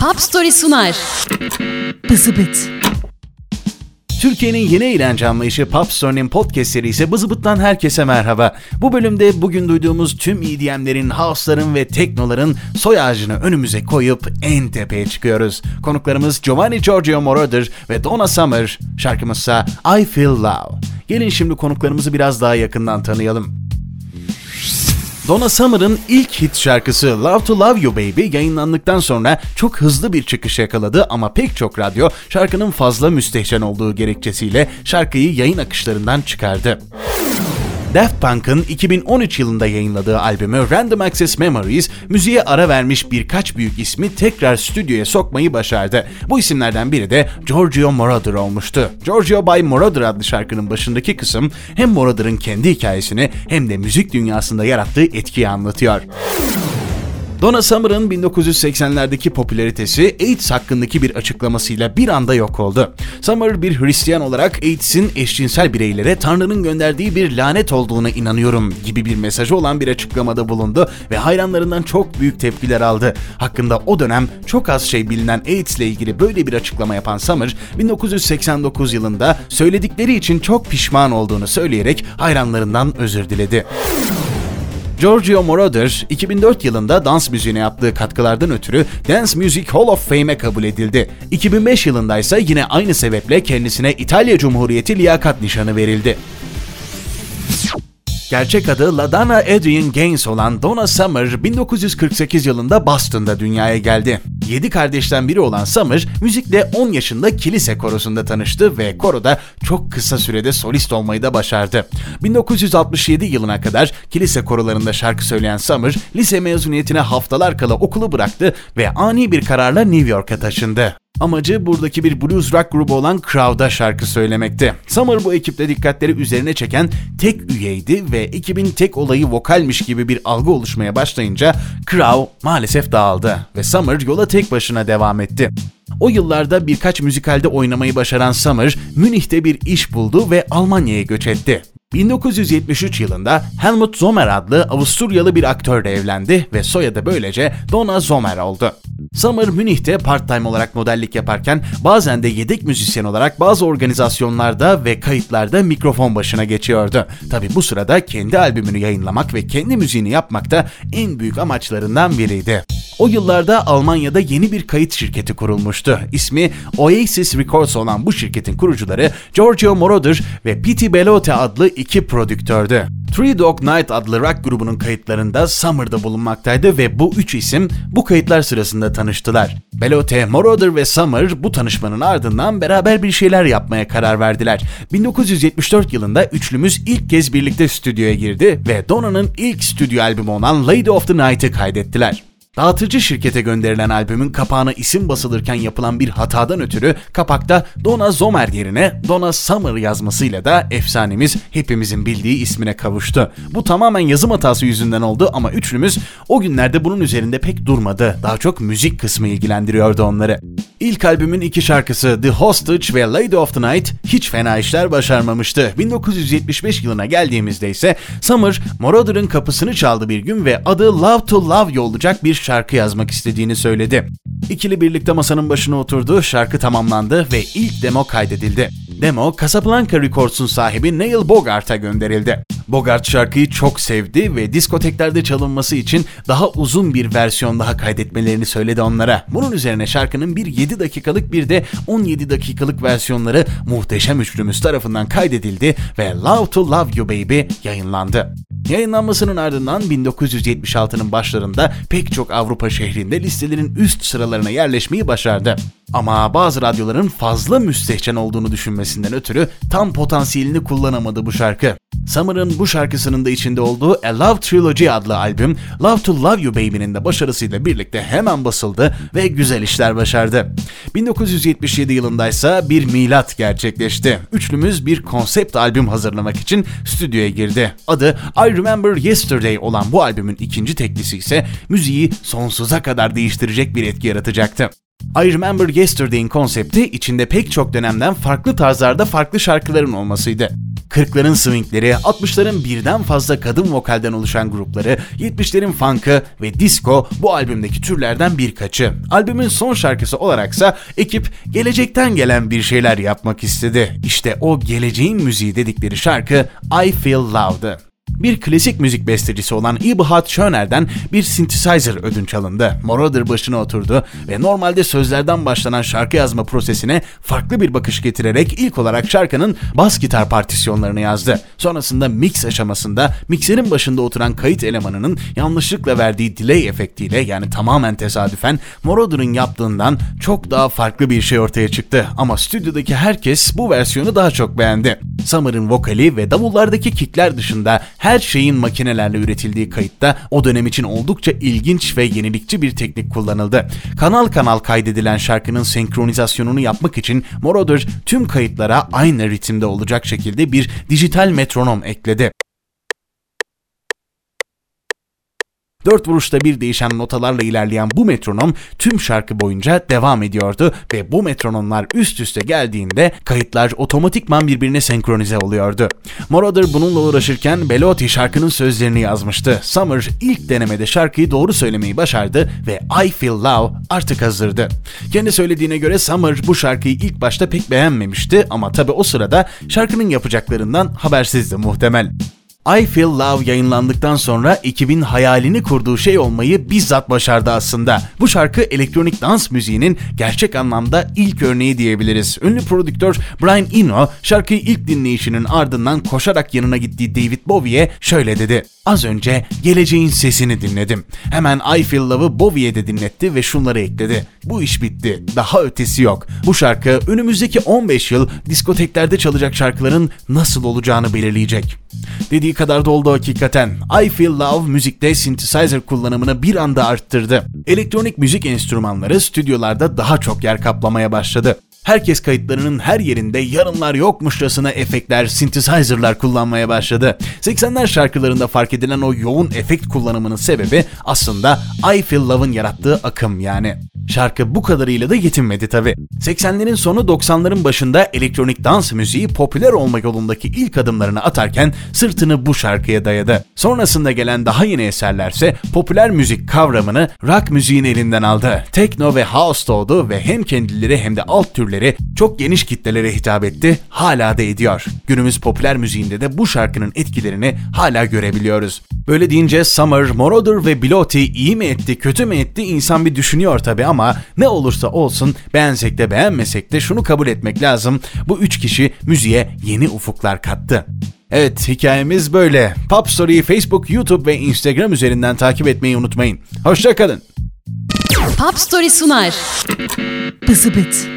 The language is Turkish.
Pop Story sunar. Bızıbıt. Türkiye'nin yeni eğlence anlayışı Pop Story'nin podcast serisi Bızıbıt'tan herkese merhaba. Bu bölümde bugün duyduğumuz tüm EDM'lerin, house'ların ve teknoların soy ağacını önümüze koyup en tepeye çıkıyoruz. Konuklarımız Giovanni Giorgio Moroder ve Donna Summer. Şarkımızsa I Feel Love. Gelin şimdi konuklarımızı biraz daha yakından tanıyalım. Donna Summer'ın ilk hit şarkısı Love to Love You Baby yayınlandıktan sonra çok hızlı bir çıkış yakaladı ama pek çok radyo şarkının fazla müstehcen olduğu gerekçesiyle şarkıyı yayın akışlarından çıkardı. Daft Punk'ın 2013 yılında yayınladığı albümü Random Access Memories, müziğe ara vermiş birkaç büyük ismi tekrar stüdyoya sokmayı başardı. Bu isimlerden biri de Giorgio Moroder olmuştu. Giorgio by Moroder adlı şarkının başındaki kısım hem Moroder'ın kendi hikayesini hem de müzik dünyasında yarattığı etkiyi anlatıyor. Donna Summer'ın 1980'lerdeki popülaritesi AIDS hakkındaki bir açıklamasıyla bir anda yok oldu. Summer bir Hristiyan olarak AIDS'in eşcinsel bireylere Tanrı'nın gönderdiği bir lanet olduğuna inanıyorum gibi bir mesajı olan bir açıklamada bulundu ve hayranlarından çok büyük tepkiler aldı. Hakkında o dönem çok az şey bilinen AIDS ile ilgili böyle bir açıklama yapan Summer, 1989 yılında söyledikleri için çok pişman olduğunu söyleyerek hayranlarından özür diledi. Giorgio Moroder 2004 yılında dans müziğine yaptığı katkılardan ötürü Dance Music Hall of Fame'e kabul edildi. 2005 yılında ise yine aynı sebeple kendisine İtalya Cumhuriyeti liyakat nişanı verildi. Gerçek adı LaDonna Adrian Gaines olan Donna Summer 1948 yılında Boston'da dünyaya geldi. 7 kardeşten biri olan Summer, müzikle 10 yaşında kilise korosunda tanıştı ve koroda çok kısa sürede solist olmayı da başardı. 1967 yılına kadar kilise korolarında şarkı söyleyen Summer, lise mezuniyetine haftalar kala okulu bıraktı ve ani bir kararla New York'a taşındı. Amacı buradaki bir blues rock grubu olan Crowd'a şarkı söylemekti. Summer bu ekiple dikkatleri üzerine çeken tek üyeydi ve ekibin tek olayı vokalmiş gibi bir algı oluşmaya başlayınca Crow maalesef dağıldı ve Summer yola tek başına devam etti. O yıllarda birkaç müzikalde oynamayı başaran Summer, Münih'te bir iş buldu ve Almanya'ya göç etti. 1973 yılında Helmut Zomer adlı Avusturyalı bir aktörle evlendi ve soyadı böylece Donna Zomer oldu. Summer Münih'te part-time olarak modellik yaparken bazen de yedek müzisyen olarak bazı organizasyonlarda ve kayıtlarda mikrofon başına geçiyordu. Tabi bu sırada kendi albümünü yayınlamak ve kendi müziğini yapmak da en büyük amaçlarından biriydi. O yıllarda Almanya'da yeni bir kayıt şirketi kurulmuştu. İsmi Oasis Records olan bu şirketin kurucuları Giorgio Moroder ve Pete Bellotte adlı iki prodüktördü. Three Dog Night adlı rock grubunun kayıtlarında Summer'da bulunmaktaydı ve bu üç isim bu kayıtlar sırasında tanıştılar. Bellotte, Moroder ve Summer bu tanışmanın ardından beraber bir şeyler yapmaya karar verdiler. 1974 yılında üçlümüz ilk kez birlikte stüdyoya girdi ve Donna'nın ilk stüdyo albümü olan Lady of the Night'ı kaydettiler. Dağıtıcı şirkete gönderilen albümün kapağına isim basılırken yapılan bir hatadan ötürü kapakta Donna Zomer yerine Donna Summer yazmasıyla da efsanemiz hepimizin bildiği ismine kavuştu. Bu tamamen yazım hatası yüzünden oldu ama üçlümüz o günlerde bunun üzerinde pek durmadı. Daha çok müzik kısmı ilgilendiriyordu onları. İlk albümün iki şarkısı The Hostage ve Lady of the Night hiç fena işler başarmamıştı. 1975 yılına geldiğimizde ise Summer, Moroder'ın kapısını çaldı bir gün ve adı Love to Love You olacak bir şarkı yazmak istediğini söyledi. İkili birlikte masanın başına oturdu, şarkı tamamlandı ve ilk demo kaydedildi. Demo, Casablanca Records'un sahibi Neil Bogart'a gönderildi. Bogart şarkıyı çok sevdi ve diskoteklerde çalınması için daha uzun bir versiyon daha kaydetmelerini söyledi onlara. Bunun üzerine şarkının bir 7 dakikalık bir de 17 dakikalık versiyonları muhteşem üçlümüz tarafından kaydedildi ve Love to Love You Baby yayınlandı. Yayınlanmasının ardından 1976'nın başlarında pek çok Avrupa şehrinde listelerin üst sıralarına yerleşmeyi başardı. Ama bazı radyoların fazla müstehcen olduğunu düşünmesinden ötürü tam potansiyelini kullanamadı bu şarkı. Summer'ın bu şarkısının da içinde olduğu A Love Trilogy adlı albüm Love to Love You Baby'nin de başarısıyla birlikte hemen basıldı ve güzel işler başardı. 1977 yılında ise bir milat gerçekleşti. Üçlümüz bir konsept albüm hazırlamak için stüdyoya girdi. Adı I Remember Yesterday olan bu albümün ikinci teklisi ise müziği sonsuza kadar değiştirecek bir etki yaratacaktı. I Remember Yesterday'in konsepti içinde pek çok dönemden farklı tarzlarda farklı şarkıların olmasıydı. 40'ların swingleri, 60'ların birden fazla kadın vokalden oluşan grupları, 70'lerin funk'ı ve disco bu albümdeki türlerden birkaçı. Albümün son şarkısı olaraksa ekip gelecekten gelen bir şeyler yapmak istedi. İşte o geleceğin müziği dedikleri şarkı I Feel Love'dı. Bir klasik müzik bestecisi olan Eberhard Schöner'den bir synthesizer ödünç alındı. Moroder başına oturdu ve normalde sözlerden başlanan şarkı yazma prosesine farklı bir bakış getirerek ilk olarak şarkının bas gitar partisyonlarını yazdı. Sonrasında mix aşamasında mikserin başında oturan kayıt elemanının yanlışlıkla verdiği delay efektiyle yani tamamen tesadüfen Moroder'ın yaptığından çok daha farklı bir şey ortaya çıktı. Ama stüdyodaki herkes bu versiyonu daha çok beğendi. Summer'ın vokali ve davullardaki kickler dışında her şeyin makinelerle üretildiği kayıtta o dönem için oldukça ilginç ve yenilikçi bir teknik kullanıldı. Kanal kanal kaydedilen şarkının senkronizasyonunu yapmak için Moroder tüm kayıtlara aynı ritimde olacak şekilde bir dijital metronom ekledi. Dört vuruşta bir değişen notalarla ilerleyen bu metronom tüm şarkı boyunca devam ediyordu ve bu metronomlar üst üste geldiğinde kayıtlar otomatikman birbirine senkronize oluyordu. Moroder bununla uğraşırken Belotti şarkının sözlerini yazmıştı. Summer ilk denemede şarkıyı doğru söylemeyi başardı ve I Feel Love artık hazırdı. Kendi söylediğine göre Summer bu şarkıyı ilk başta pek beğenmemişti ama tabi o sırada şarkının yapacaklarından habersizdi muhtemel. I Feel Love yayınlandıktan sonra ekibin hayalini kurduğu şey olmayı bizzat başardı aslında. Bu şarkı elektronik dans müziğinin gerçek anlamda ilk örneği diyebiliriz. Ünlü prodüktör Brian Eno şarkıyı ilk dinleyişinin ardından koşarak yanına gittiği David Bowie'ye şöyle dedi. Az önce geleceğin sesini dinledim. Hemen I Feel Love'ı Bowie'ye de dinletti ve şunları ekledi. Bu iş bitti. Daha ötesi yok. Bu şarkı önümüzdeki 15 yıl diskoteklerde çalacak şarkıların nasıl olacağını belirleyecek. Dediği kadar da oldu hakikaten. I Feel Love müzikte synthesizer kullanımını bir anda arttırdı. Elektronik müzik enstrümanları stüdyolarda daha çok yer kaplamaya başladı. Herkes kayıtlarının her yerinde yarınlar yokmuşçasına efektler, synthesizer'lar kullanmaya başladı. 80'ler şarkılarında fark edilen o yoğun efekt kullanımının sebebi aslında I Feel Love'ın yarattığı akım yani. Şarkı bu kadarıyla da yetinmedi tabi. 80'lerin sonu 90'ların başında elektronik dans müziği popüler olma yolundaki ilk adımlarını atarken sırtını bu şarkıya dayadı. Sonrasında gelen daha yeni eserlerse popüler müzik kavramını rock müziğin elinden aldı. Tekno ve house doğdu ve hem kendileri hem de alt türleri çok geniş kitlelere hitap etti, hala da ediyor. Günümüz popüler müziğinde de bu şarkının etkilerini hala görebiliyoruz. Böyle deyince Summer, Moroder ve Bilotti iyi mi etti, kötü mü etti insan bir düşünüyor tabi ama ne olursa olsun beğensek de beğenmesek de şunu kabul etmek lazım. Bu üç kişi müziğe yeni ufuklar kattı. Evet hikayemiz böyle. Pop Story'yi Facebook, YouTube ve Instagram üzerinden takip etmeyi unutmayın. Hoşçakalın. Pop Story sunar. Bızıbıt.